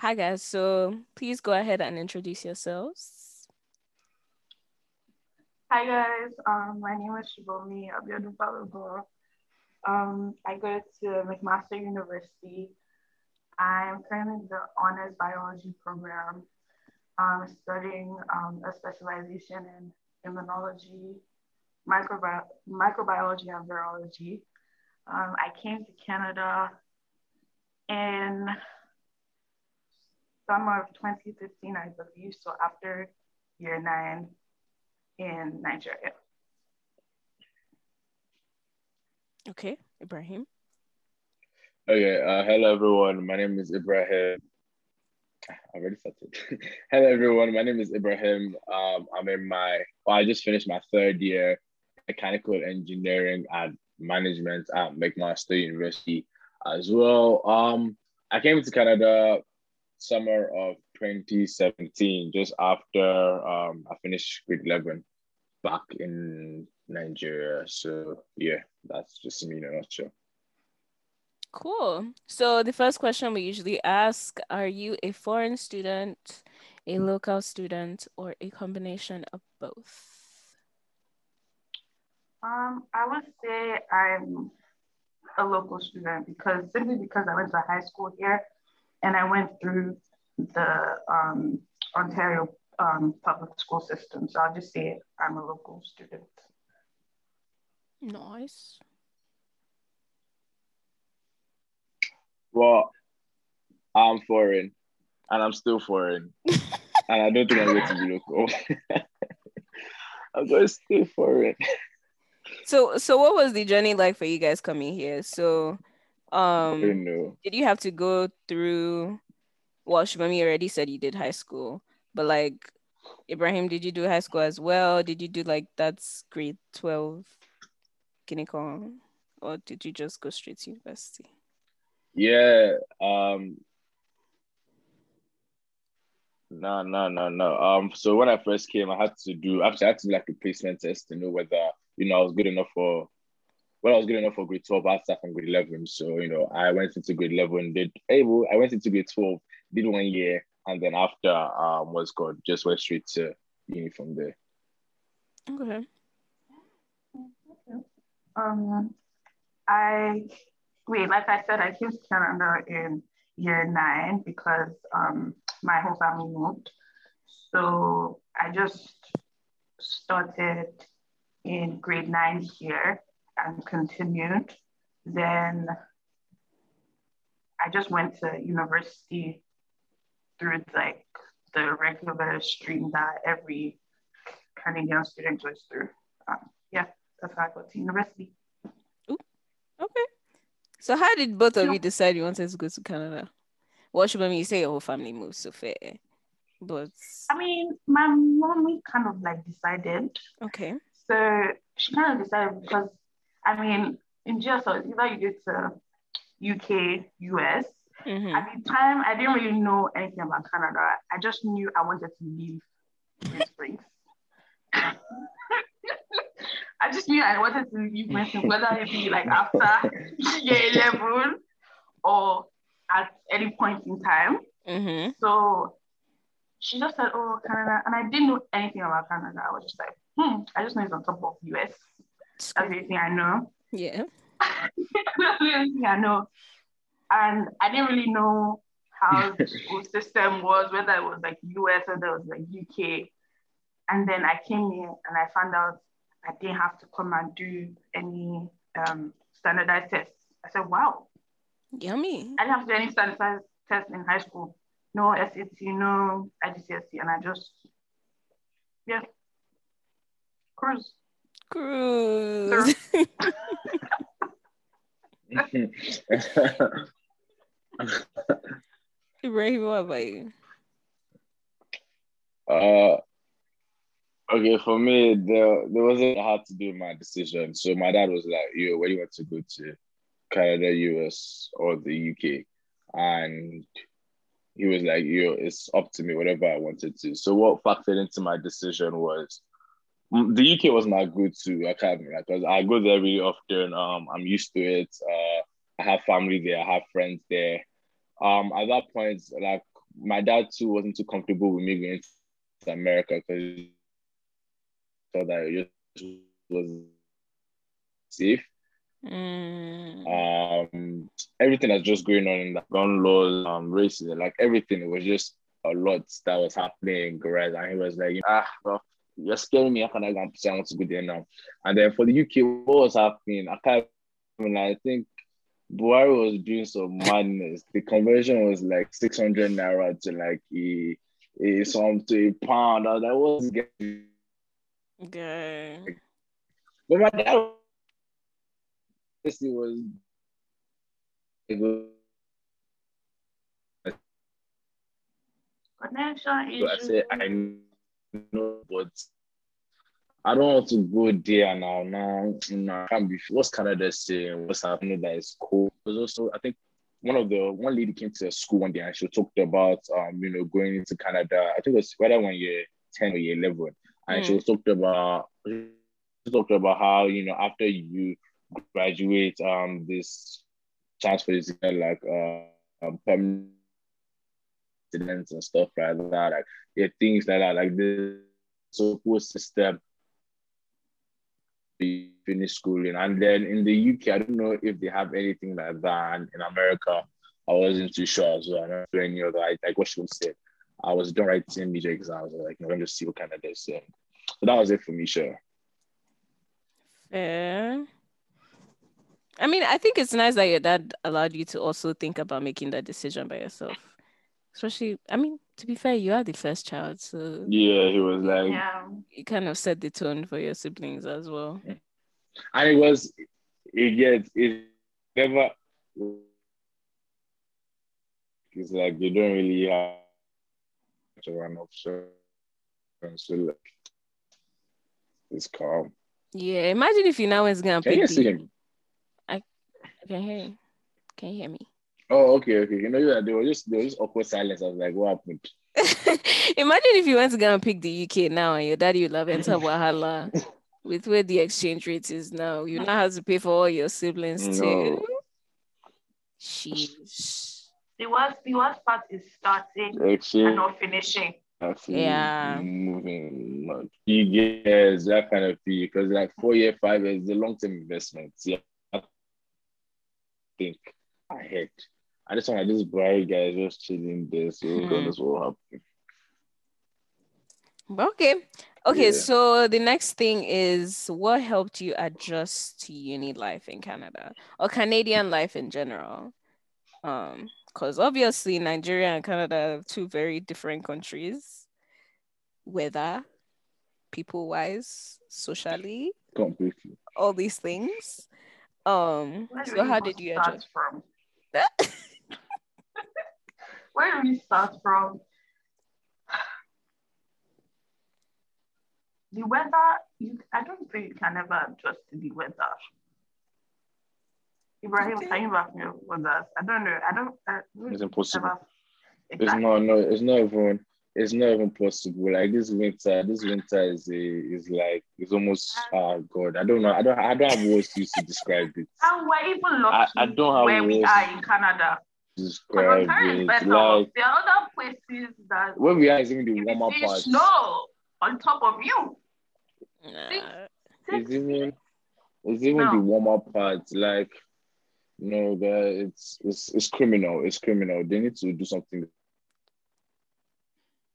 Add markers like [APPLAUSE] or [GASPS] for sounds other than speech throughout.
Hi guys. So please go ahead and introduce yourselves. Hi guys. Um, my name is Shibomi Abiodun Balogo. Um, I go to McMaster University. I'm currently in the honors biology program, um, studying um, a specialization in immunology, microbi- microbiology, and virology. Um, I came to Canada in summer of 2015, I believe. So after year nine in Nigeria. Okay, Ibrahim. Okay, uh, hello everyone. My name is Ibrahim. I already started. [LAUGHS] hello everyone. My name is Ibrahim. Um, I'm in my. Well, I just finished my third year mechanical engineering and management at McMaster University as well. Um, I came to Canada summer of 2017, just after um, I finished grade 11 back in Nigeria. So yeah, that's just me in a nutshell. Cool. So the first question we usually ask, are you a foreign student, a local student, or a combination of both? Um, I would say I'm a local student because simply because I went to high school here and I went through the um, Ontario um, public school system. So I'll just say I'm a local student. Nice. Well, I'm foreign and I'm still foreign. [LAUGHS] and I don't think I'm going to be local. [LAUGHS] I'm going to stay foreign. So so what was the journey like for you guys coming here? So um did you have to go through well Shimami already said you did high school, but like Ibrahim, did you do high school as well? Did you do like that's grade 12 Guinea Or did you just go straight to university? Yeah. Um no, no, no, no. Um, so when I first came, I had to do actually I had to do like a placement test to know whether you know I was good enough for well, I was good enough for grade 12 after from grade 11. So, you know, I went into grade 11, did able, I went into grade 12, did one year, and then after um was good, just went straight to uni from there. Okay. Um, I wait, like I said, I came to Canada in year nine because um my whole family moved. So I just started in grade nine here and continued. Then I just went to university through like the regular stream that every Canadian student goes through. Um, yeah, that's how I got to university. Ooh, okay. So how did both of you decide you wanted to go to Canada? What should I mean, you say your whole family moved so fair? But I mean, my mommy kind of like decided. Okay. So she kind of decided because I mean, in GSL, either you go to UK, US. Mm-hmm. At the time, I didn't really know anything about Canada. I just knew I wanted to leave Greensprings. [LAUGHS] I just knew I wanted to leave Springs, whether it be like after year 11 or at any point in time. Mm-hmm. So she just said, Oh, Canada. And I didn't know anything about Canada. I was just like, hmm, I just know it's on top of US. That's the only thing I know. Yeah. Only I know. And I didn't really know how the school system was, whether it was like US or there was like UK. And then I came here and I found out I didn't have to come and do any um, standardized tests. I said, wow. Yummy. I didn't have to do any standardized tests in high school. No SAT, no IGCSE. And I just, yeah, cruise. Cruise. Ibrahim, what about you? Uh, okay, for me, there, there wasn't hard to do my decision. So my dad was like, yo, where do you want to go to? Canada, US, or the UK? And he was like, yo, it's up to me, whatever I wanted to. So what factored into my decision was the UK was my go-to academy because I go there really often. Um, I'm used to it. Uh, I have family there. I have friends there. Um, at that point, like my dad too wasn't too comfortable with me going to America because thought that it just was safe. Mm. Um, everything that's just going on in the gun laws, um, racism, like everything, it was just a lot that was happening in. And he was like, ah, well, you're scaring me. How can I go and say I want to go there now? And then for the UK, what was happening? I can't I mean, I think Buhari was doing some madness. The conversion was like 600 naira to like a, a some to a pound. I was like, what's getting? Okay. But my dad it was it was connection issue. I said I know, but I don't want to go there now. Now, now I can't be. What's Canada saying? What's happening that is cool? Because also, I think one of the one lady came to school one day and she talked about um you know going into Canada. I think it was whether when you're ten or you're eleven, and mm. she was talked about she talked about how you know after you graduate um this chance for this like uh um, permanent and stuff like that. Like things like that, like this support system finish schooling. And then in the UK, I don't know if they have anything like that. And in America, I wasn't too sure as well. I don't know any other, like what she would say. I was done writing major exams. I was like, let me just see what kind of this. So that was it for me, sure. Fair. I mean, I think it's nice that your dad allowed you to also think about making that decision by yourself. Especially, I mean, to be fair, you are the first child, so yeah, he was like, yeah, you kind of set the tone for your siblings as well. And it was, it gets it never. It's like you don't really have to run up, so so like it's calm. Yeah, imagine if you now was gonna can pick. You see him? I, I can hear you. Can you hear me? Oh, okay, okay. You know, yeah, there was just there was just awkward silence. I was like, what happened? [LAUGHS] Imagine if you went to go and pick the UK now and your daddy would have entered [LAUGHS] Wahala with where the exchange rate is now. You now have to pay for all your siblings no. too. Sheesh. The worst, the worst part is starting exchange. and not finishing. yeah. Moving you get that kind of fee because like four year, five years, the long term investments. Yeah. I think ahead. I just want this bright guy just chilling there. So mm. God knows what happen. Okay. Okay, yeah. so the next thing is what helped you adjust to uni life in Canada or Canadian life in general? Um, because obviously Nigeria and Canada are two very different countries, whether people wise, socially, completely, all these things. Um, Where so how did you adjust from? [LAUGHS] Where do we start from? The weather, you, I don't think you can ever adjust to the weather. Ibrahim, okay. can you back me up with us? I don't know. I don't. I it's impossible. Exactly. It's not. No. It's not even. It's not even possible. Like this winter. This winter is a, is like. It's almost. Oh God. I don't know. I don't. I don't have words to describe it. And we're even lucky. I, I don't have where we are in Canada describe it. Like, there are other places that where we are is even the warmer part. Snow on top of you. it's even it's even no. the warmer part. Like, you know, that it's it's it's criminal. It's criminal. They need to do something.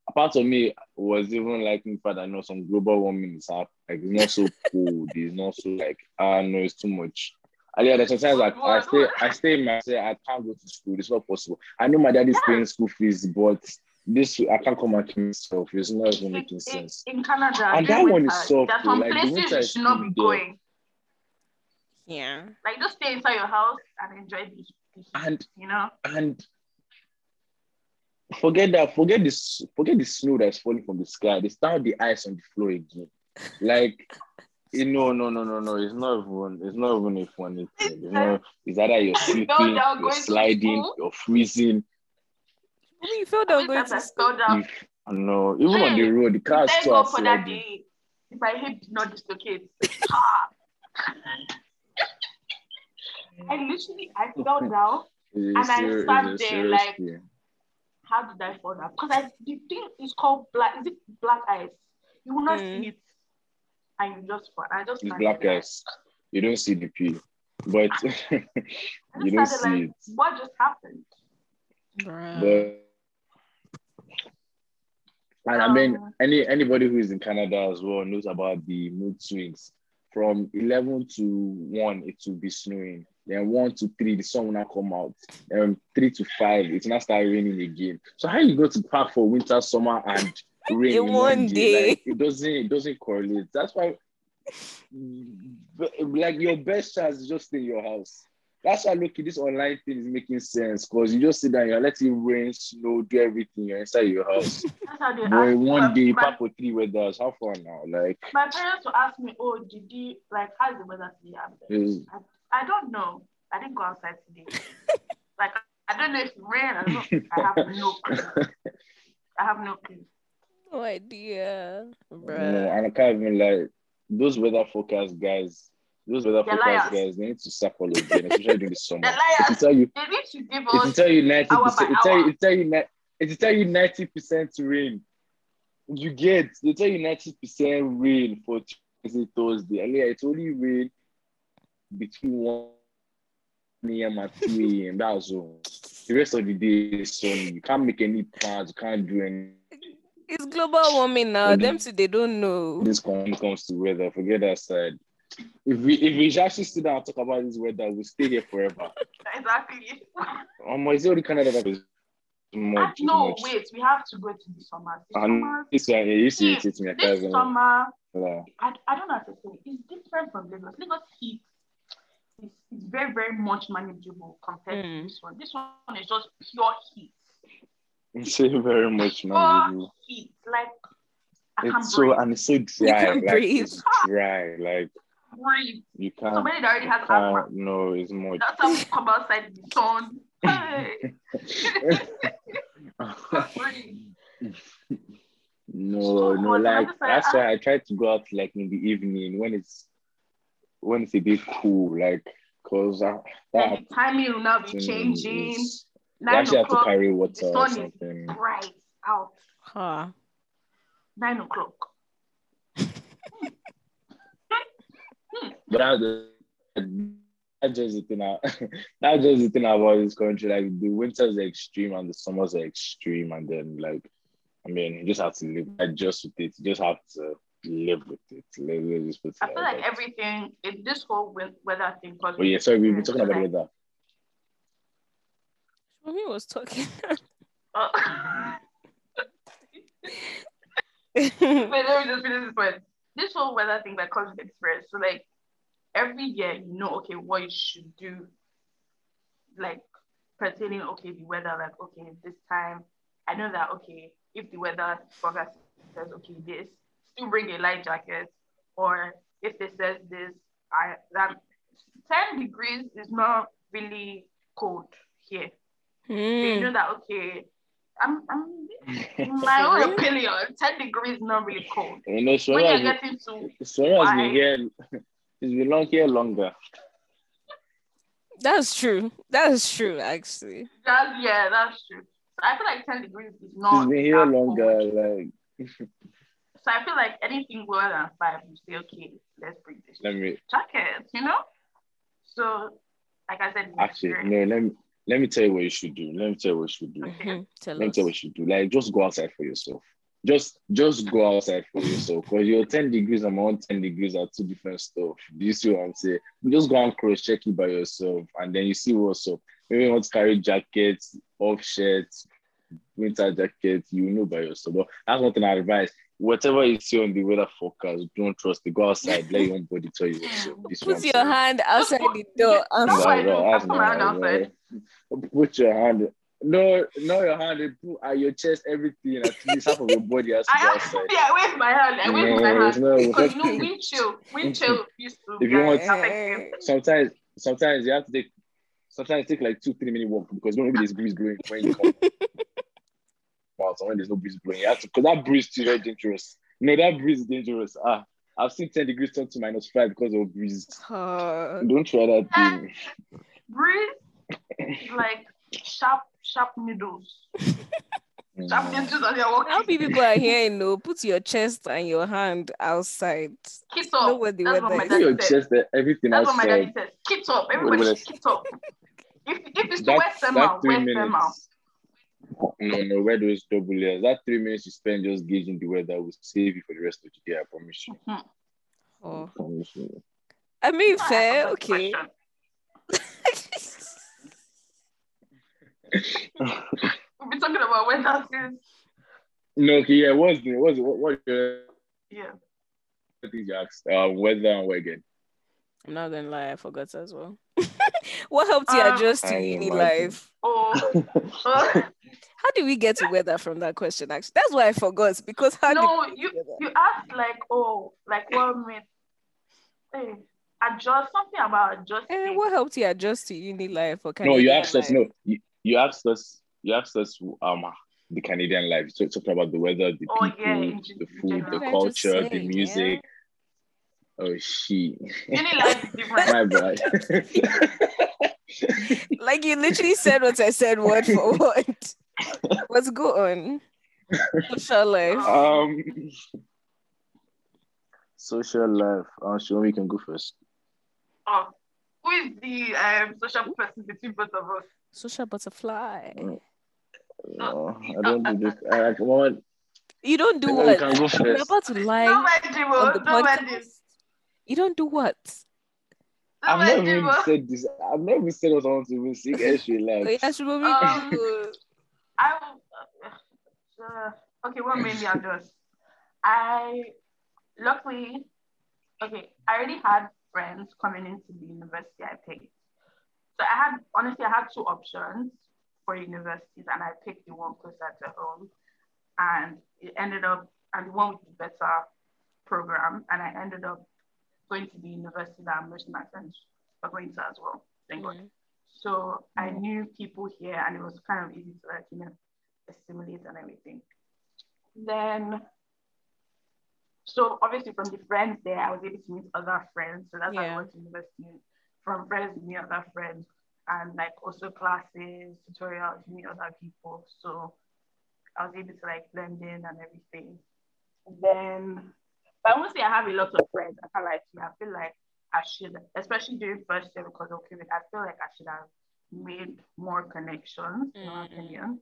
A part of me was even like in fact I know some global warming is happening. Like it's not so cold. It's not so like ah no, it's too much. And yeah, sometimes like I stay, I stay in my say I can't go to school. It's not possible. I know my dad is paying school fees, but this I can't come and kill myself. It's not even making sense. In Canada, and that one is soft. There's some like, places you should not be there. going. Yeah. Like just stay inside your house and enjoy the, the and you know. And forget that. Forget this. Forget the snow that's falling from the sky. They start the ice on the floor again. Like no, no, no, no, no. It's not even. It's not even a funny thing. You know, it's either you're [LAUGHS] sleeping, you're sliding, you're freezing. You feel down going to school. If, no, even hey, on the road, the cars still are sliding. If my hip did not dislocate, [LAUGHS] I literally I fell [LAUGHS] down and I sat there like how did I fall down? Because I the thing is called black. Is it black ice? You will not mm. see it, and you just. I just it's black ice. You don't see the pee, but [LAUGHS] [LAUGHS] you don't see like, it. What just happened? But and I mean, um, any anybody who is in Canada as well knows about the mood swings. From eleven to one, it will be snowing. Then one to three, the sun will not come out. Then three to five, it's not start raining again. So how you go to park for winter, summer, and rain in one day? day. Like, it doesn't it doesn't correlate. That's why like your best chance is just in your house. That's why look this online thing is making sense because you just sit down, you're letting rain, snow, do everything, you're inside your house. [LAUGHS] Boy, one day you pack for three weathers. How far now? Like my parents will ask me, Oh, did you like how's the weather today? Mm. I, I don't know. I didn't go outside today. [LAUGHS] like I don't know if it rained. I, don't, I have no clue. [LAUGHS] I have no clue. No idea. Bruh. No, and I can't even like those weather forecast guys those weather They're forecast liars. they need to sack all of them, especially during the summer. They're liars. It tell you, they need to give us it tell you 90%, it tell you, it tell you, it tell you 90% rain. You get, they tell you 90% rain for Tuesday, Thursday. And yeah, it's only rain between 1 a.m. and 2 a.m. That's all. The rest of the day is sunny. You can't make any plans, you can't do anything. It's global warming now. Them too, they don't know. This comes to weather. Forget that side if we if we actually sit down and talk about this weather, we'll stay here forever. [LAUGHS] Exactly. Um, is it only Canada that is much? No, much. wait, we have to go to the summer. The summer this one, you see it, it's me. This summer, yeah. I, I don't know how to say it. It's different from Lagos. Lagos heat is, is very, very much manageable compared mm. to this one. This one is just pure heat. It's very much manageable. Heat, like I it's so and it's so dry. like breathe. it's dry. Like breathe. You can't. Somebody that already has asthma. No, it's more. That's how you come outside the sun. no, no, like that's why I try to go out like in the evening when it's when it's a bit cool, like cause uh, that the timing will now be changing. Is, you actually have to carry water or something. Right out. Huh. Nine o'clock. But that's, that's just the thing. [LAUGHS] that's just the thing about this country. Like the winters are extreme and the summers are extreme, and then like, I mean, you just have to live adjust with it. You just have to live with it. Live, live, just I feel like, everything. It, this whole weather thing. Oh yeah, sorry, we've been talking about like, weather. Mommy was talking. oh. [LAUGHS] Wait, let me just finish this point. This whole weather thing that comes with experience. So like every year you know okay what you should do like pertaining okay the weather like okay this time i know that okay if the weather forecast says okay this still bring a light jacket or if it says this i that 10 degrees is not really cold here mm. you know that okay I'm, I'm [LAUGHS] my own opinion. Ten degrees not really cold. You know, so when you're getting to so has been here He's been long here longer. That's true. That is true, actually. That's yeah, that's true. So I feel like 10 degrees is not. He's been here longer, cold. like. so I feel like anything lower than five, you say, okay, let's bring this let me jacket, you know? So, like I said, actually, no, let me let me tell you what you should do. Let me tell you what you should do. Okay. Mm-hmm. let me tell you what you should do. Like, just go outside for yourself just just go outside for yourself because your 10 degrees and my 10 degrees are two different stuff. Do you see what I'm saying? Just go and cross check it by yourself and then you see what's up. Maybe you want to carry jackets, off shirts, winter jackets, you know by yourself. But that's one thing I advise. Whatever you see on the weather forecast, don't trust it. Go outside, let your own body tell you what's up. Put your hand outside the door. [LAUGHS] I'm sorry. Put your hand no, no, your hand, put at your chest, everything, at least half of your body has to be outside. Yeah, wave my hand. I wave no, my hand. No, because you know, wind chill, wind chill [LAUGHS] used to. If you want, sometimes, sometimes you have to take, sometimes take like two, three minute walk because maybe there's breeze blowing when you come. [LAUGHS] wow, so when there's no breeze blowing, you have to, because that breeze is very dangerous. No, that breeze is dangerous. Ah, I've seen 10 degrees turn to minus five because of breeze. Uh, Don't try that thing. Breeze, like sharp sharp needles. [LAUGHS] Sharp needles as you're walking. How many people are here, you know, put your chest and your hand outside. Keep up. Know what the That's weather your chest, everything That's outside. what my daddy says. Keep up. Everybody keep up. If, if it's to that, wear thermal, wear thermal. No, no, wear those double layers. That three minutes you spend just gauging the weather will save you for the rest of the day, I promise you. Mm-hmm. Oh. I promise you. I mean, fair, okay. We've been talking about weather since. No, okay, yeah, what's the what's what what uh, yeah. I think you asked uh, weather and where again. I'm not gonna lie, I forgot as well. [LAUGHS] what helped you um, adjust to uni life? [LAUGHS] Oh, how do we get to weather from that question? Actually, that's why I forgot because how no, you you asked like oh like what made hey adjust something about adjusting. And what helped you adjust to uni life or No, you asked life? us no. You, you asked us you asked us um the Canadian life. So talking about the weather, the oh, people, yeah, the food, the culture, the music. Yeah. Oh she. [LAUGHS] My boy. [LAUGHS] [LAUGHS] like you literally said what I said word for [LAUGHS] word. What's going on? Social life. Um social life. I'm sure we can go first. Oh, who is the um, social person between both of us? Social butterfly. No, no I don't do this. Uh, come on. You don't do what? Can go You're about to lie on the podcast. You don't do what? I've never even said this. I've never said what I want to even say. Guys, relax. Yeah, should we? Um, I uh, okay. What made me adjust? I luckily, okay. I already had friends coming into the university I picked. So I had honestly I had two options for universities and I picked the one closer to home. And it ended up and the one with the better program. And I ended up going to the university that most of my friends are going to as well. Thank mm-hmm. God. So I knew people here and it was kind of easy to like, you know, assimilate and everything. Then so obviously from the friends there, I was able to meet other friends. So that's yeah. how I went to university. From friends, meet other friends, and like also classes, tutorials, meet other people. So I was able to like blend in and everything. Then, but I won't say I have a lot of friends. I feel like I feel like I should, especially during first year because of COVID, I feel like I should have made more connections, mm-hmm. in my opinion.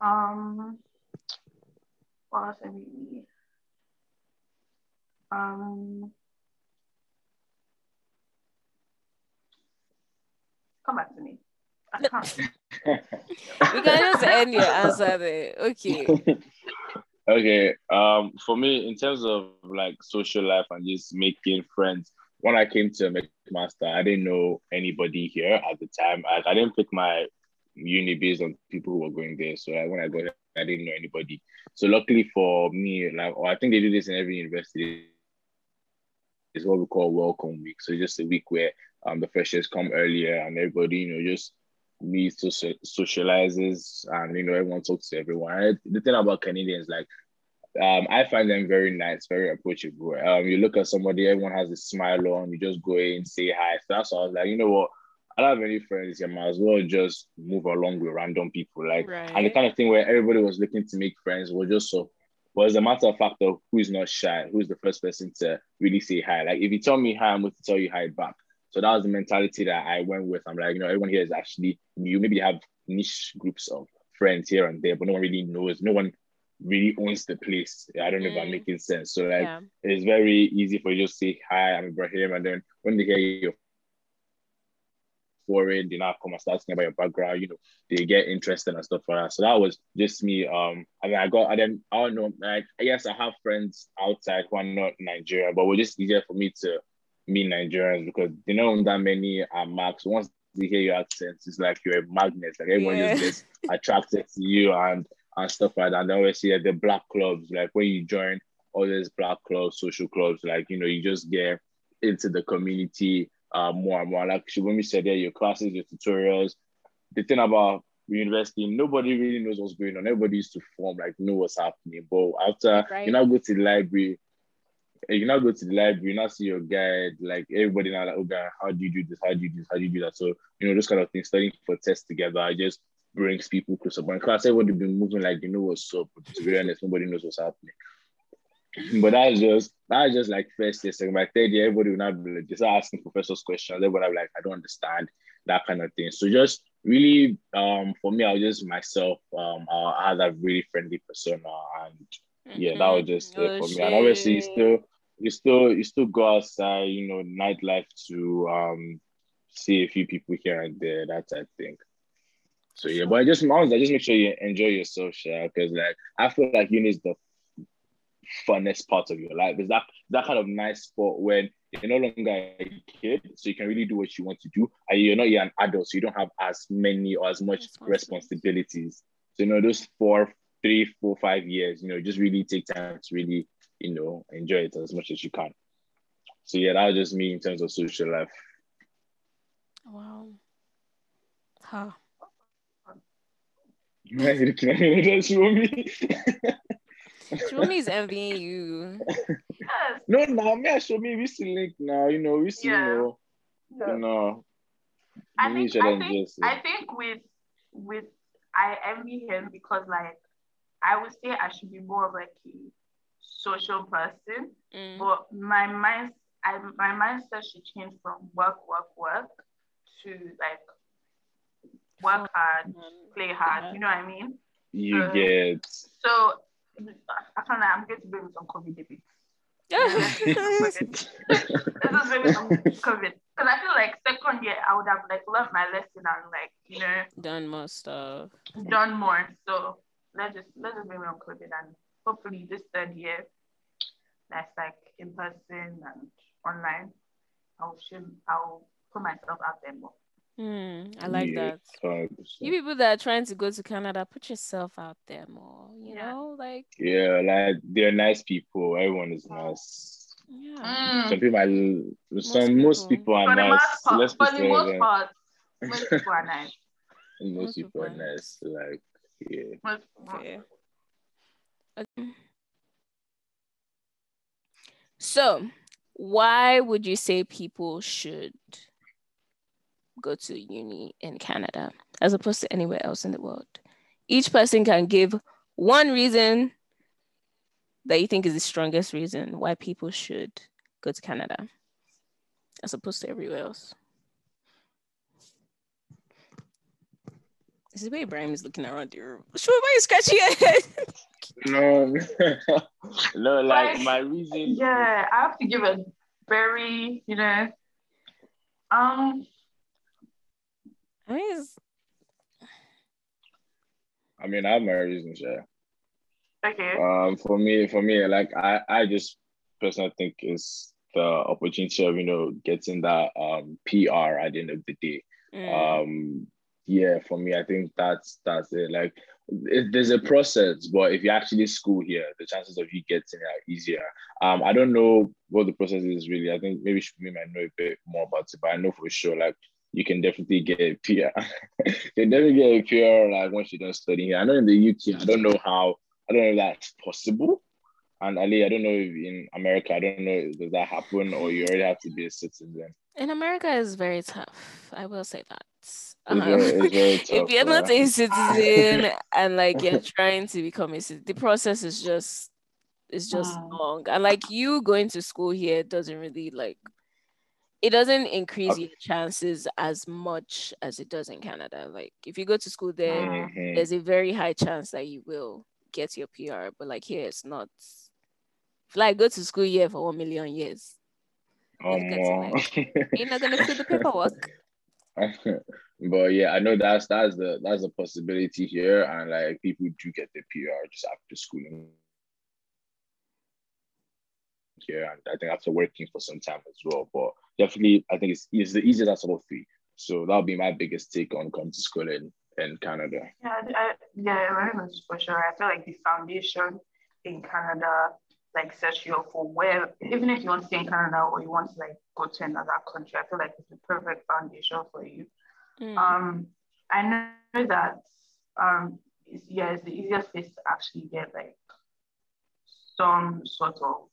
Um, what else I mean? Um, come back to me. I can't. [LAUGHS] we can just end your answer there. Okay. [LAUGHS] okay. Um, for me, in terms of like social life and just making friends, when I came to McMaster, I didn't know anybody here at the time. I, I didn't pick my uni based on people who were going there. So like, when I got here, I didn't know anybody. So luckily for me, like, I think they do this in every university It's what we call welcome week. So just a week where um the freshers come earlier and everybody, you know, just meets, social, socializes, and you know, everyone talks to everyone. The thing about Canadians, like, um, I find them very nice, very approachable. Um, you look at somebody, everyone has a smile on. You just go in, say hi. So that's why I was like, you know what? I don't have any friends here. Might as well just move along with random people. Like, right. and the kind of thing where everybody was looking to make friends was just so but as a matter of fact of who is not shy, who's the first person to really say hi. Like if you tell me hi, I'm going to tell you hi back. So that was the mentality that I went with. I'm like, you know, everyone here is actually new. Maybe they have niche groups of friends here and there, but no one really knows. No one really owns the place. I don't know mm. if I'm mm. making sense. So like yeah. it's very easy for you to say hi, I'm Ibrahim, and then when they hear your foreign, they now come and start asking about your background, you know, they get interested and stuff like that. So that was just me. Um, and then I got, then I don't know, like, yes, I have friends outside who are not Nigeria, but it was just easier for me to meet Nigerians because they know that many are marks. Once they hear your accent, it's like you're a magnet, like everyone yeah. just gets attracted to you and and stuff like that. And I always see the black clubs, like when you join all these black clubs, social clubs, like you know, you just get into the community uh, more and more. Like Shibumi said, yeah, your classes, your tutorials. The thing about university, nobody really knows what's going on. Everybody used to form, like, know what's happening. But after right. you now go to the library, you now go to the library, you now see your guide, like everybody now like, oh God, how do you do this? How do you do this? How do you do that? So, you know, those kind of things, studying for tests together, I just brings people closer. But in class, everybody been moving like you know what's up. But to be honest, nobody knows what's happening. [LAUGHS] But that's just that's just like first year, second, my third year, everybody will not be like just asking professors questions. Everybody will be like, I don't understand that kind of thing. So just really, um, for me, I was just myself. Um, I had a really friendly persona, and yeah, that was just mm-hmm. it for me. And obviously, still, you still, you still go outside, you know, nightlife to um see a few people here and there, that type thing. So yeah, but I just I just make sure you enjoy yourself, Sha, because like I feel like uni is the funnest part of your life. Is that that kind of nice spot when you're no longer a kid, so you can really do what you want to do, and you're not yet an adult, so you don't have as many or as much responsibilities. So you know those four, three, four, five years, you know, just really take time to really, you know, enjoy it as much as you can. So yeah, that was just me in terms of social life. Wow. Huh. Why are you looking at me? Don't show me. Shromi's envying you. Yes. No, now me and Shomi, we still link now. You know, we still Yeah. know. No. You know. I think I think JC. I think with with I envy him because like I would say I should be more of like a social person, Mm. but my mind I my mindset should change from work, work, work to like work hard, play hard. You know what I mean? You get So I can't lie, I'm going to bring some COVID debates. [LAUGHS] Let's just maybe some COVID. Because I feel like second year I would have like learned my lesson and like, you know, Done more stuff. done more. So let's just let's just blame it on COVID and hopefully this third year that's like in person and online. I'll show I'll put myself out there more. Hmm, I like yeah, that. 100%. You people that are trying to go to Canada, put yourself out there more. You Yeah. know, like Yeah, like they're nice people. Everyone is nice. yeah. Some people are some most people. people are For the nice. most part, for the most like, part, most [LAUGHS] people are nice. most most people are people are nice. Like yeah. Most, most Okay. Okay. So, why would you say people should go to uni in Canada as opposed to anywhere else in the world? Each person can give one reason that you think is the strongest reason why people should go to Canada as opposed to everywhere else. This is where Ibrahim is looking around the room. Sure, why are you scratching your head? [LAUGHS] No, [LAUGHS] no, like Like, my reason. [LAUGHS] yeah, I have to give a very, you know, um, I mean, it's, I mean, I have my reasons, yeah. okay. Um, for me, for me, like I, I just personally think is the opportunity of you know getting that um PR at the end of the day. mm, Um, yeah, for me, I think that's that's it. Like, it, there's a process, but if you actually school here, the chances of you getting it are easier. Um, I don't know what the process is really. I think maybe we might know a bit more about it, but I know for sure, like you can definitely get a PR. [LAUGHS] you can definitely get a PR like once you're done studying here. I know in the UK, I don't know how. I don't know if that's possible. And Ali, I don't know if in America, I don't know if does that happen or you already have to be a citizen. In America is very tough. I will say that. It's Um, very, it's very [LAUGHS] tough. if you're not a citizen [LAUGHS] and like you're [LAUGHS] trying to become a citizen, the process is just it's just Mm. long. And like you going to school here doesn't really like it doesn't increase Okay. your chances as much as it does in Canada. Like if you go to school there, Mm. mhm. there's a very high chance that you will get your PR, but like here it's not. If like go to school here for one million years, Um, look [LAUGHS] at you're not gonna fill the paperwork. [LAUGHS] but yeah, I know that's that's the that's a possibility here, and like people do get the PR just after schooling Yeah, and I think after working for some time as well. But definitely, I think it's, it's the easiest out of all three. So that'll be my biggest take on coming to school in, in Canada. Yeah, I, yeah, very much for sure. I feel like the foundation in Canada like up for where, even if you want to stay in Canada or you want to like go to another country, I feel like it's the perfect foundation for you. Mm. Um, I know that um, it's, yeah, it's the easiest place to actually get like some sort of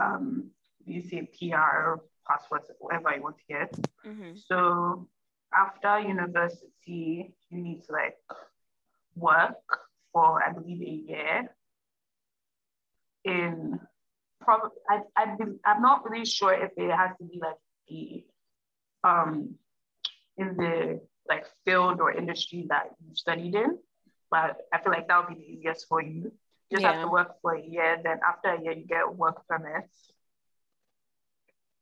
um, you say PR passport, whatever you want to get. Mhm. So after university, you need to like work for I believe a year in probably I, I I'm not really sure if it has to be like the um in the like field or industry that you studied in, but I feel like that would be the easiest for you. Just yeah. have to work for a year, then after a year you get work permits.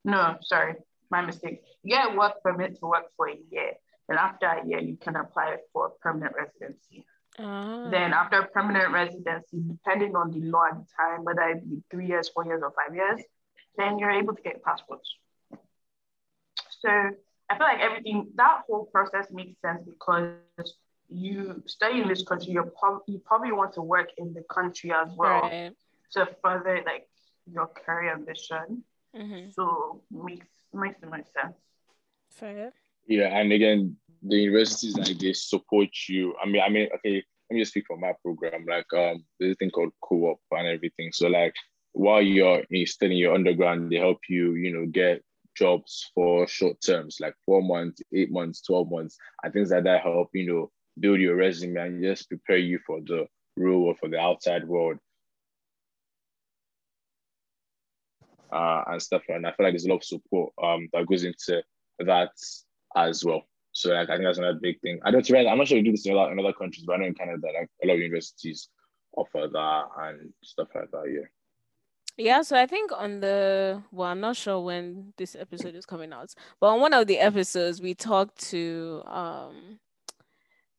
No, sorry, my mistake. You get work permit to work for a year. And after a year, you can apply for permanent residency. Oh. Then after permanent residency, depending on the law at the time, whether it be three years, four years, or five years, then you're able to get passports. So I feel like everything, that whole process makes sense because you study in this country, you prob- you probably want to work in the country as well right. to further like your career ambition. Mm-hmm. So makes makes the most sense. Fair. Yeah, and again, the universities like they support you. I mean, I mean, okay, let me just speak for my program. Like, um, there's a thing called co-op and everything. So, like, while you're studying your underground, they help you, you know, get jobs for short terms, like four months, eight months, twelve months, and things like that. Help you know build your resume and just prepare you for the real world, for the outside world. Uh, and stuff and I feel like there's a lot of support um, that goes into that as well. So like, I think that's another big thing. I don't I'm not sure you do this in a lot in other countries, but I know in Canada, like a lot of universities offer that and stuff like that. Yeah. Yeah, so I think on the well, I'm not sure when this episode is coming out, but on one of the episodes we talked to um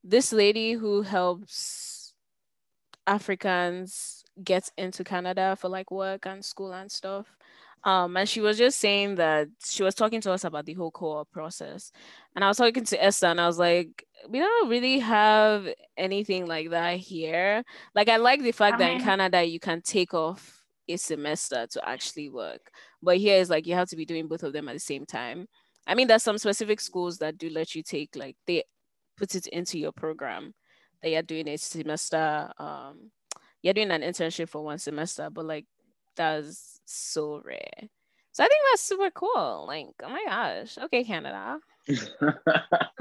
this lady who helps Africans get into Canada for like work and school and stuff. Um, and she was just saying that she was talking to us about the whole co-op process. And I was talking to Esther and I was like, we don't really have anything like that here. Like I like the fact I that mean, in Canada you can take off a semester to actually work. But here is like you have to be doing both of them at the same time. I mean, there's some specific schools that do let you take like they put it into your program that you're doing a semester. Um, you're doing an internship for one semester, but like that's so rare. So I think that's super cool. Like, oh my gosh. Okay, Canada.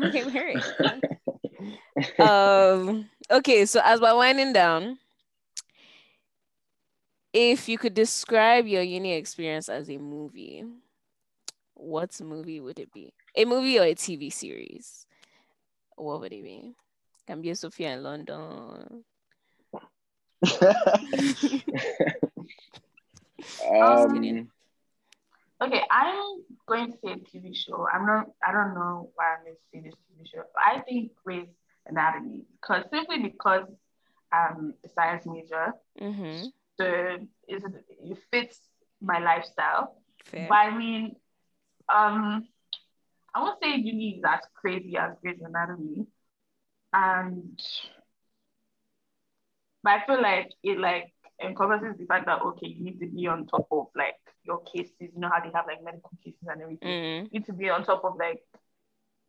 okay, very. [LAUGHS] um, okay, so as we're winding down, if you could describe your uni experience as a movie, what movie would it be? A movie or a TV series? What would it be? Can be Sophia in London. [LAUGHS] [LAUGHS] Um, okay, I'm going to say TV show. I'm not. I don't know why I'm going to say this TV show. I think Grey's Anatomy, because simply because I'm a science major, mm-hmm. so it fits my lifestyle. Fair. But I mean, um, I won't say uni is as crazy as Grey's Anatomy, and but I feel like it like encompasses the fact that okay, you need to be on top of like your cases. You know how they have like medical cases and everything. Mm. You need to be on top of like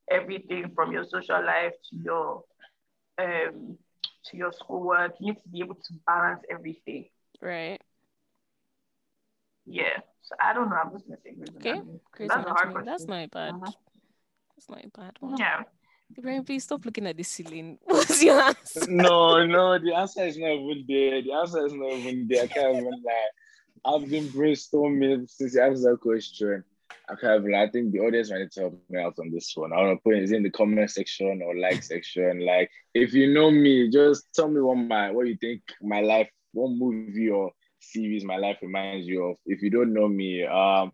everything from your social life to your um to your schoolwork. You need to be able to balance everything. Right. Yeah. So I don't know. I'm just gonna say Okay. That's a hard That's not bad. Uh-huh. That's not a bad one. Yeah. Ibrahim, please stop looking at the ceiling. [LAUGHS] What's your answer? No, no, the answer is not even there. The answer is not even there. I can't even lie. I've been brainstorming since you asked that question. I can't even, I think the audience might need to help me out on this one. I want to put it in the comment section or like section. Like, if you know me, just tell me what my what you think my life, what movie or series my life reminds you of. If you don't know me, um,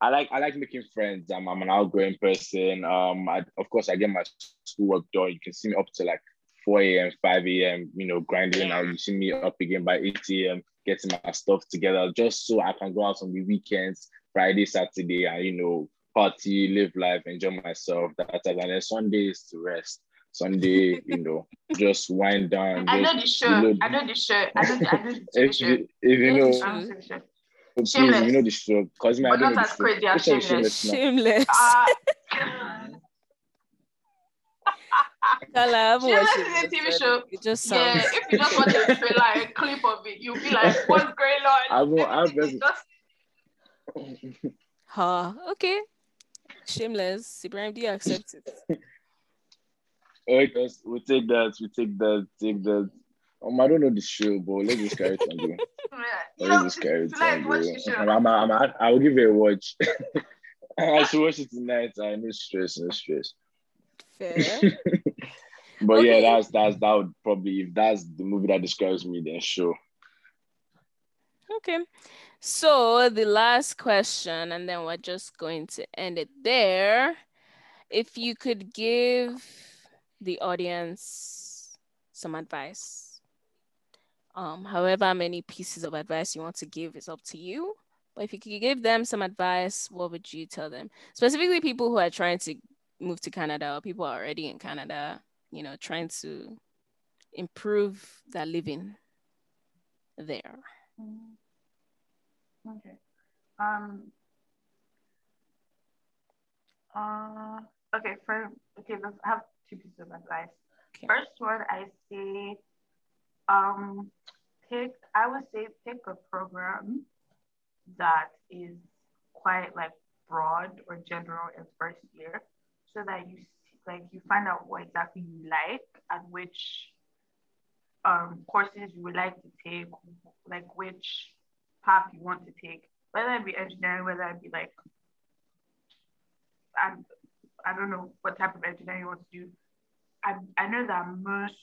I like I like making friends. I'm, I'm an outgoing person. Um, I, of course I get my schoolwork done. You can see me up to like 4 a.m., 5 a.m. You know, grinding out. You see me up again by 8 a.m. getting my stuff together, just so I can go out on the weekends, Friday, Saturday, and you know, party, live life, enjoy myself. That and then Sundays to rest. Sunday, you know, [LAUGHS] just wind down. I know the show. I know the show. I know, I [LAUGHS] know the show. If, if you know, shameless. you know the show. Cause but not as crazy as shameless. Shameless. Uh, Kala, shameless is a TV show. It just sounds... Yeah, if you just watch a trailer, a clip of it, you'll be like, [LAUGHS] what's going on? I will. I'll just... Huh, okay. Shameless. Ibrahim, do you accept it? [LAUGHS] Wait, we take that. We take that. Take that. Um, I don't know the show, but let's just carry it on. Bro. let's just carry it on. Bro. I'm, I'm, I'm, I will give it a watch. [LAUGHS] I should watch it tonight. I no stress, no stress. Fair. [LAUGHS] but okay. yeah, that's that's that would probably if that's the movie that describes me, then sure. Okay. So the last question, and then we're just going to end it there. If you could give the audience some advice, um, however many pieces of advice you want to give is up to you. But if you could give them some advice, what would you tell them? Specifically, people who are trying to move to Canada or people already in Canada, you know, trying to improve their living there. Mm. Okay. Um. Uh. Okay. For okay, let's have two pieces of advice. Okay. First one, I say, um, pick. I would say pick a program that is quite like broad or general in first year, so that you like you find out what exactly you like and which um, courses you would like to take, like which path you want to take, whether it be engineering, whether it be like, I, I don't know what type of engineering you want to do. I, I know that most,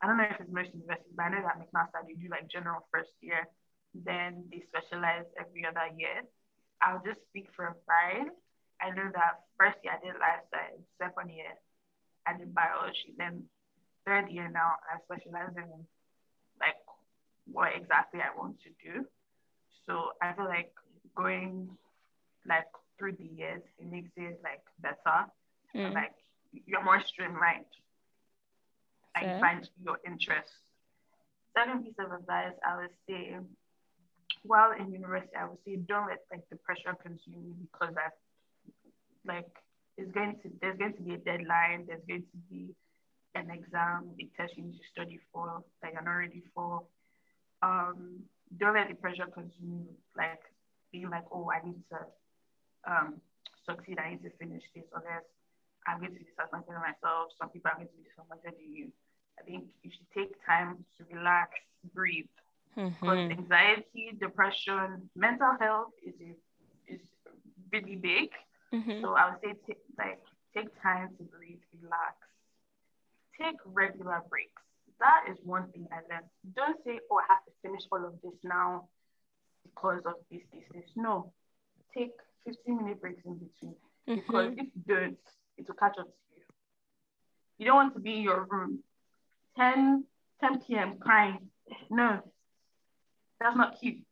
I don't know if it's most universities, but I know that McMaster, they do like general first year, then they specialize every other year. I'll just speak for a pride. I know that first year I did life science, second year I did biology, then third year now I specialize in like what exactly I want to do. So I feel like going like through the years, it makes it like better. Mm. Like you're more streamlined. Like you find your interest. Second piece of advice I would say, while in university, I would say don't let like the pressure consume you because that like it's going to there's going to be a deadline, there's going to be an exam, a test you need to study for like you're not ready for. Um, don't let the pressure consume you, like being like, oh, I need to um, succeed, I need to finish this, or else I'm going to be disappointed in myself. Some people are going to be disappointed in you. I think you should take time to relax, breathe. Because mm-hmm. anxiety, depression, mental health is a, is really big. Mm-hmm. So I would say t- like take time to breathe, relax, take regular breaks that is one thing I learned. Don't say, oh, I have to finish all of this now because of this, this, this. No, take 15 minute breaks in between mm-hmm. because if you don't, it will catch up to you. You don't want to be in your room 10, 10 p.m. crying. No, that's not cute.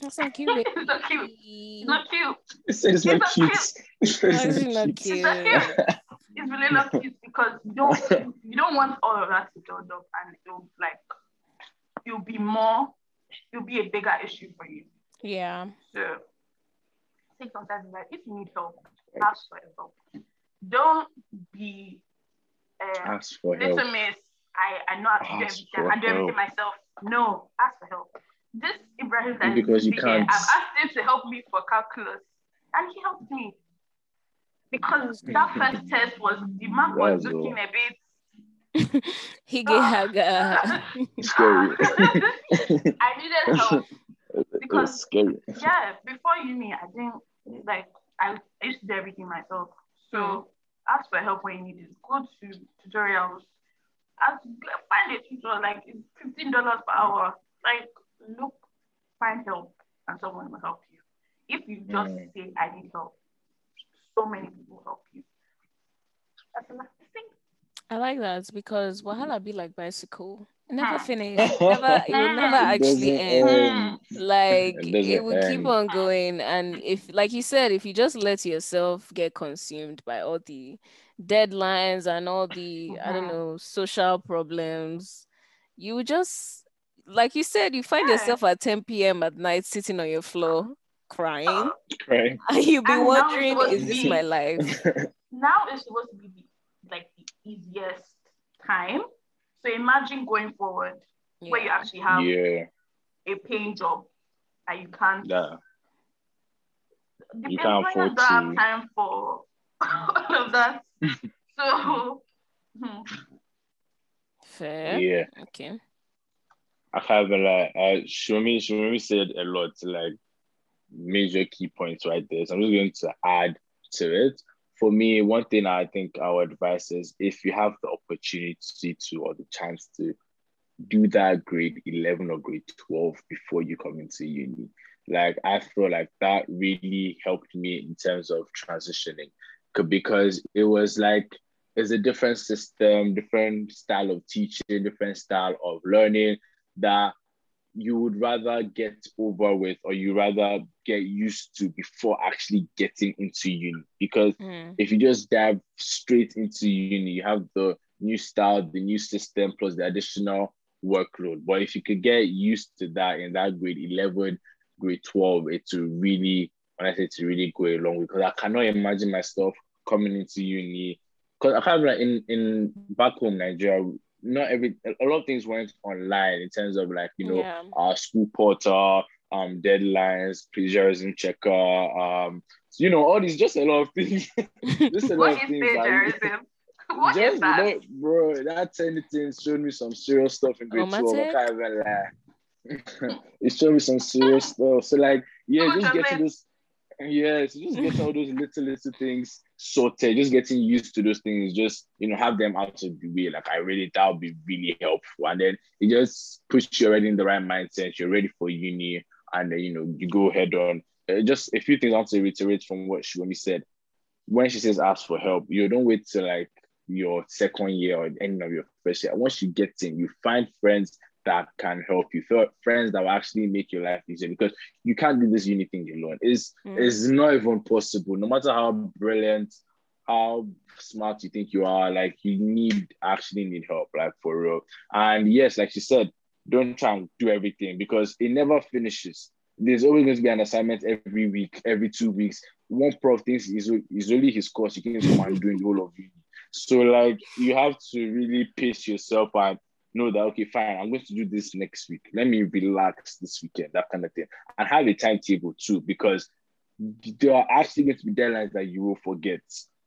That's not [LAUGHS] cute. it's not cute. It's not cute. It's, it's, it's not, cute. cute. It's, not cute. It's not cute. It's really not cute because you don't you don't want all of that to build up and it'll like it'll be more you'll be a bigger issue for you. Yeah. So take some time like if you need help, ask for help. Don't be uh, ask for help. miss. I I know how to do everything. I do everything myself. No, ask for help. This Ibrahim that because you can't. I've asked him to help me for calculus, and he helped me because that first test was the mark was looking a bit. [LAUGHS] he gave her [LAUGHS] scary. I needed help [LAUGHS] because scary. yeah, before uni, I didn't like I, I used to do everything myself. So mm. Ask for help when you need it. Go to tutorials. Ask, find a tutor like it's fifteen dollars per hour. Like look, find help, and someone will help you. If you just mm. say I need help, so many people help you. That's the thing. I like that because Wahala be like bicycle. Never finish. [LAUGHS] Never it will never actually end. Like it, it will keep on going. And if like you said, if you just let yourself get consumed by all the deadlines and all the I don't know social problems, you just like you said, you find yourself at 10 p.m. at night sitting on your floor crying. [GASPS] Crying. And [LAUGHS] you'll be and wondering, is this be, my life? [LAUGHS] now it's supposed to be the, like the easiest time. So imagine going forward yeah. where you actually have yeah. a paying job and you can't. Yeah. The you can't afford to. have time for [LAUGHS] all of that. [LAUGHS] so hmm. fair. Yeah. Okay. I have like uh, Shomi Shomi said a lot like major key points right there. So I'm just going to add to it. For me, one thing I think our advice is if you have the opportunity to or the chance to do that grade 11 or grade 12 before you come into uni. Like I feel like that really helped me in terms of transitioning because it was like it's a different system, different style of teaching, different style of learning that you would rather get over with or you rather get used to before actually getting into uni. Because mm. if you just dive straight into uni, you have the new style, the new system, plus the additional workload. But if you could get used to that in that grade 11, grade 12, it to really, when I say to really go along because I cannot imagine myself coming into uni. Because I kind of like in, in back home, Nigeria, not every a lot of things went online in terms of like you know yeah. our school portal um deadlines plagiarism checker um you know all these just a lot of things [LAUGHS] just a lot of things plagiarism? [LAUGHS] What just, is that? You know, bro, that anything showed me some serious stuff in grade 12. I can't even lie. [LAUGHS] it showed me some serious stuff. So like, yeah, just get getting those yeah, so just get all those little little things sorted, just getting used to those things, just you know, have them out of the way. Like I really that would be really helpful. And then it just puts you already in the right mindset. You're ready for uni, and then you know you go head on. Uh, just a few things I want to reiterate from what she only said. When she says ask for help, you don't wait till like your second year or ending of your first year. Once you get in, you find friends that can help you, friends that will actually make your life easier because you can't do this uni thing alone. It's, mm. it's not even possible. No matter how brilliant, how smart you think you are, like you need actually need help, like for real. And yes, like she said, don't try and do everything because it never finishes. There's always going to be an assignment every week, every two weeks. One prof thinks is is only his course. You can come and doing all of uni. So like you have to really pace yourself and know that okay, fine, I'm going to do this next week. Let me relax this weekend, that kind of thing. And have a timetable too, because there are actually going to be deadlines that you will forget.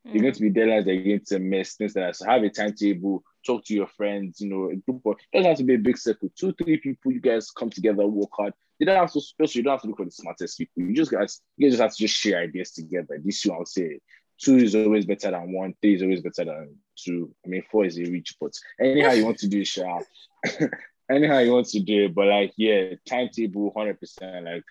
Mm. Are going to be deadlines that you're going to miss, things like that. So have a timetable, talk to your friends, you know, a group of it doesn't have to be a big circle. Two, three people, you guys come together, work hard. You don't have to also you don't have to look for the smartest people. You just guys, you just have to just share ideas together. This you I'll say two is always better than one, three is always better than two. I mean, four is a reach, but anyhow you want to do it, sure. [LAUGHS] anyhow you want to do it, but like, yeah, timetable, 100%, like,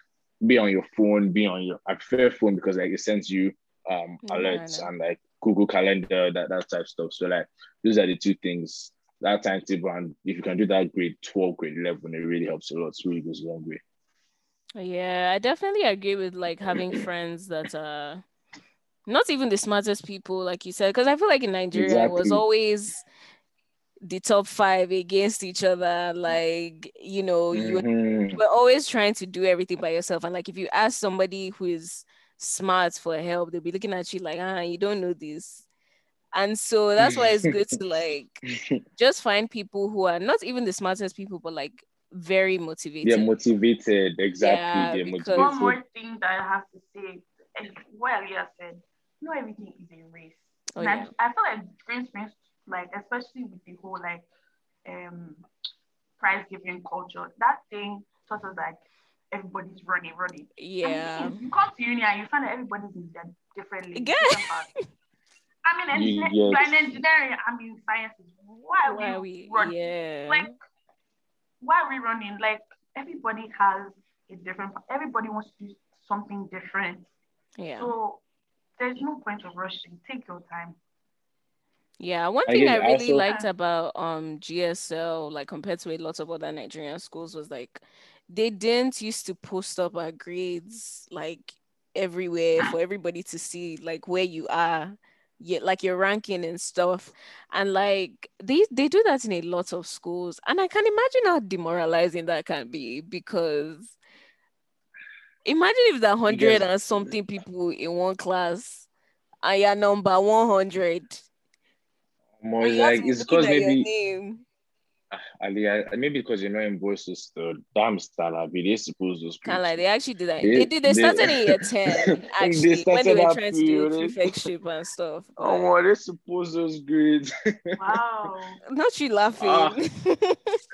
be on your phone, be on your, I prefer phone because like it sends you um alerts yeah, and like Google Calendar, that, that type of stuff. So like, those are the two things, that timetable, and if you can do that grade 12, grade 11, it really helps a lot. It really goes a long way. Yeah, I definitely agree with like having friends that uh not even the smartest people, like you said, because I feel like in Nigeria exactly. it was always the top five against each other. Like, you know, mm-hmm. you were always trying to do everything by yourself. And like if you ask somebody who is smart for help, they'll be looking at you like, ah, you don't know this. And so that's why it's good to like [LAUGHS] just find people who are not even the smartest people, but like very motivated. They're motivated, exactly. Yeah, They're motivated. One more thing that I have to say, well, yeah, said not everything is a race. Oh, yeah. I, I feel like Greensprings, like especially with the whole like um prize giving culture, that thing sort of like everybody's running, running. Yeah. you come to uni and you find that everybody's in their different lanes. Different I mean, [LAUGHS] and yes. in engineering, I mean, sciences. Why, why are we, we running? Yeah. Like, why are we running? Like, everybody has a different. Everybody wants to do something different. Yeah. So there's no point of rushing. Take your time. Yeah, one thing I, I really also, liked about um GSL, like compared to a lot of other Nigerian schools, was like they didn't used to post up our grades like everywhere for everybody to see like where you are yeah, like your ranking and stuff. And like they they do that in a lot of schools. And I can imagine how demoralizing that can be because Imagine if the hundred and something people in one class and you're number 100. More like it's because maybe Ali, I, maybe because you know not in voices, the damn style, be they suppose those kind of like they actually did that. They, they did. They, started in year [LAUGHS] ten actually they when they were trying to do prefectship and stuff. [LAUGHS] Oh, well, they suppose those grades. Wow, [LAUGHS] not you laughing. Uh,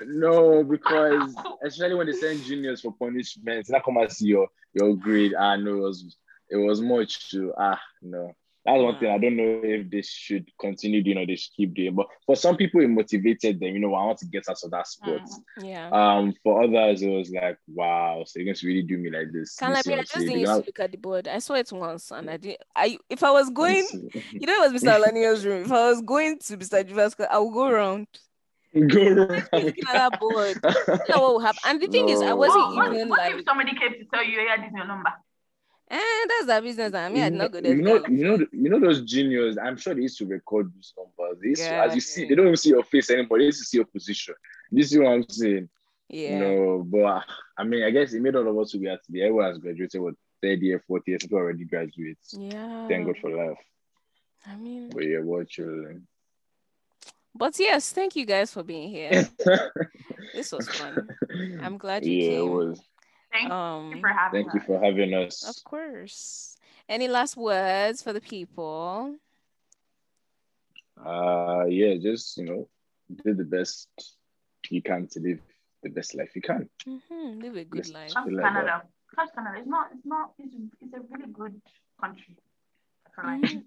no, because especially when they send juniors for punishments, not come and see your your grade. I know it was it was much to ah no. That's one thing I don't know if they should continue doing or they should keep doing. But for some people, it motivated them. You know, I want to get out of that sport. Mm, yeah. Um. For others, it was like, wow, so you're going really do me like this? Can like, I just didn't used to look at the board. I saw it once, and I did. I if I was going, [LAUGHS] you know, it was Mr. Lanio's room. If I was going to Mr. Jiva's, I would go around. Go around. Looking at that board. you know what will happen. And the thing no. is, I [LAUGHS] wasn't what, even what like. if somebody came to tell you, "Yeah, this is your number." And eh, that's their business. I mean, I'm not good at you know, you know, you know those juniors. I'm sure they used to record these numbers. They yeah, to, as you see, they don't even see your face anymore. They used to see your position. This is what I'm saying. Yeah. No, but I mean, I guess it made all of us who we are today. Everyone has graduated with third year, fourth year. People already graduate. Yeah. Thank God for life. I mean, but yeah, what children. But yes, thank you guys for being here. [LAUGHS] this was fun. I'm glad you yeah, came. It was. Thank um, you for having thank us. you for having us. Of course. Any last words for the people? Uh yeah, just you know, do the best you can to live the best life you can. Mm-hmm. Live a good life. Come like Canada. Come Canada. It's not. It's not. It's, it's a really good country. Mm-hmm.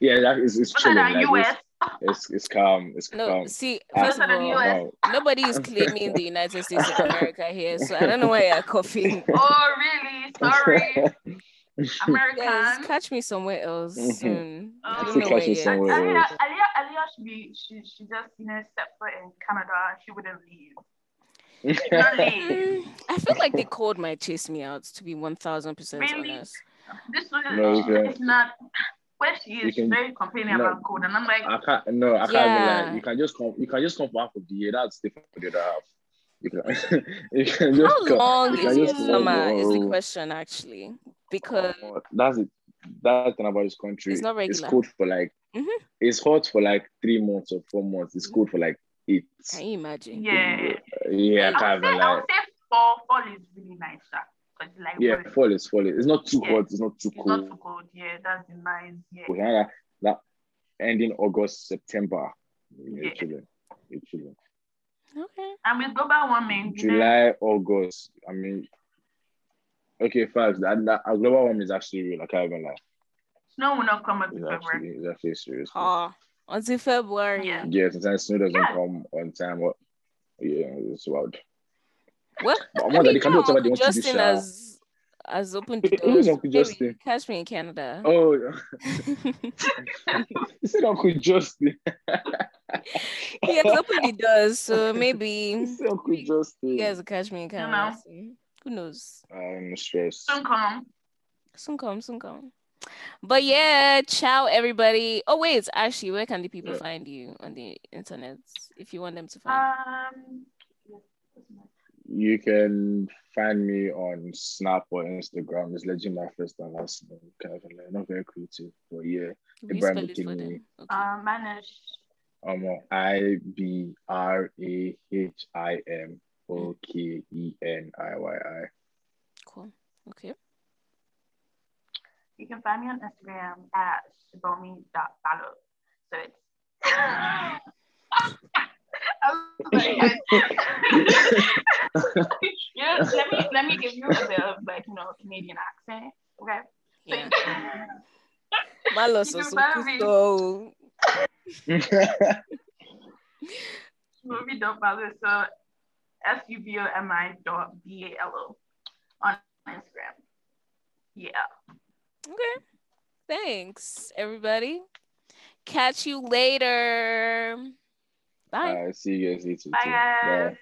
Yeah, that is. It's true. Like, US. It's, it's calm. It's no, calm. see, first of all, nobody is claiming the United States of America here, so I don't know why you're coughing. [LAUGHS] Oh, really? Sorry. [LAUGHS] American. Yes, catch me somewhere else mm-hmm. soon. Oh, I don't know where you're. Aliyah, Aliyah, should be, she, she just, you know, step foot in Canada. She wouldn't leave. [LAUGHS] Mm, I feel like they called my chase me out to be one thousand percent honest. This was no, it's not where she is, can, very complaining no, about code, and I'm like, I can't. No, I can't. Yeah. Like, you can just come. You can just come for half of the year. That's different for the other half. You can, [LAUGHS] you can just How come, long is your summer? Is the question actually because oh, that's it. That's thing about this country. It's not regular. It's cold for like. Mm-hmm. It's hot for like three months or four months. It's cold for like eight. Can you imagine? Yeah. Yeah, I can't even like. Fall, fall is really nice. Like yeah, fall is fall. It's not too yeah. hot. It's not too it's cold. Not too cold. Yeah, that's the nice. Yeah. We have that ending August, September. Yeah, yeah. chilling. You're chilling. Okay. And with global warming. July, August. I mean, okay, facts. That, that global warming is actually real. I can't even lie. Snow will not come until February. Actually, it's actually serious. Ah, until February. Yeah. Yeah, sometimes snow doesn't yeah. come on time. What? Yeah, it's wild. Well, but I mean, can do whatever they want Justin to do. Has, has opened the doors. Uncle Justin? Catch me in Canada. [LAUGHS] Oh, you [LAUGHS] said Uncle Justin. [LAUGHS] he has opened the doors, so maybe Uncle Justin. You guys will catch me in Canada. Who knows? I'm stressed. Soon come. Soon come. Soon come. But yeah, ciao everybody. Oh wait, actually, where can the people yeah. find you on the internet if you want them to find? Um, you can find me on Snap or Instagram. It's legend my first and last name. Kind of like not very creative, but yeah. Ibrahim Okay. Um, mine is um I B R A H I M O K E N I Y I. Cool. Okay. You can find me on Instagram at subomi.balo. So it's [LAUGHS] [LAUGHS] like, [LAUGHS] yeah, let me let me give you a bit of like you know Canadian accent, okay? Yeah. [LAUGHS] Malo so. Movie don't so S U B O M I dot B A L O on Instagram. Yeah. Okay. Thanks, everybody. Catch you later. Bye. All right, see you guys later. Bye. Bye.